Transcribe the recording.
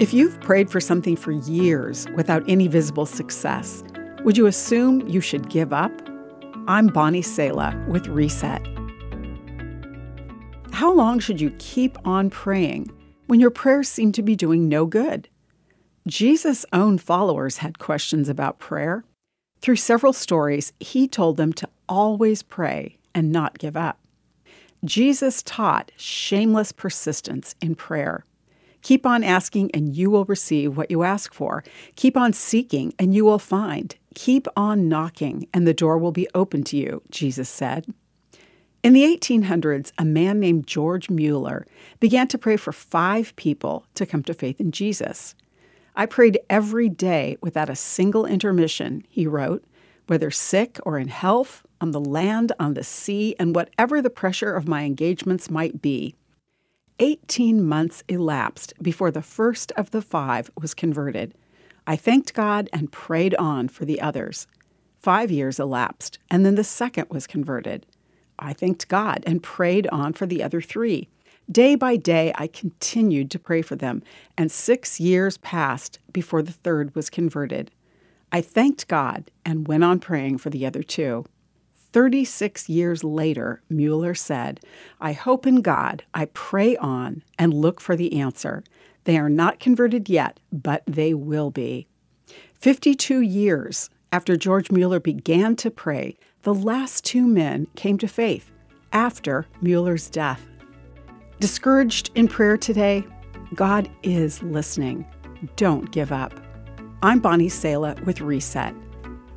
If you've prayed for something for years without any visible success, would you assume you should give up? I'm Bonnie Sala with Reset. How long should you keep on praying when your prayers seem to be doing no good? Jesus' own followers had questions about prayer. Through several stories, he told them to always pray and not give up. Jesus taught shameless persistence in prayer. Keep on asking, and you will receive what you ask for. Keep on seeking, and you will find. Keep on knocking, and the door will be open to you, Jesus said. In the 1800s, a man named George Mueller began to pray for five people to come to faith in Jesus. I prayed every day without a single intermission, he wrote, whether sick or in health, on the land, on the sea, and whatever the pressure of my engagements might be. 18 months elapsed before the first of the five was converted. I thanked God and prayed on for the others. Five years elapsed, and then the second was converted. I thanked God and prayed on for the other three. Day by day, I continued to pray for them, and six years passed before the third was converted. I thanked God and went on praying for the other two. 36 years later, Mueller said, I hope in God, I pray on and look for the answer. They are not converted yet, but they will be. 52 years after George Mueller began to pray, the last two men came to faith after Mueller's death. Discouraged in prayer today? God is listening. Don't give up. I'm Bonnie Sala with Reset.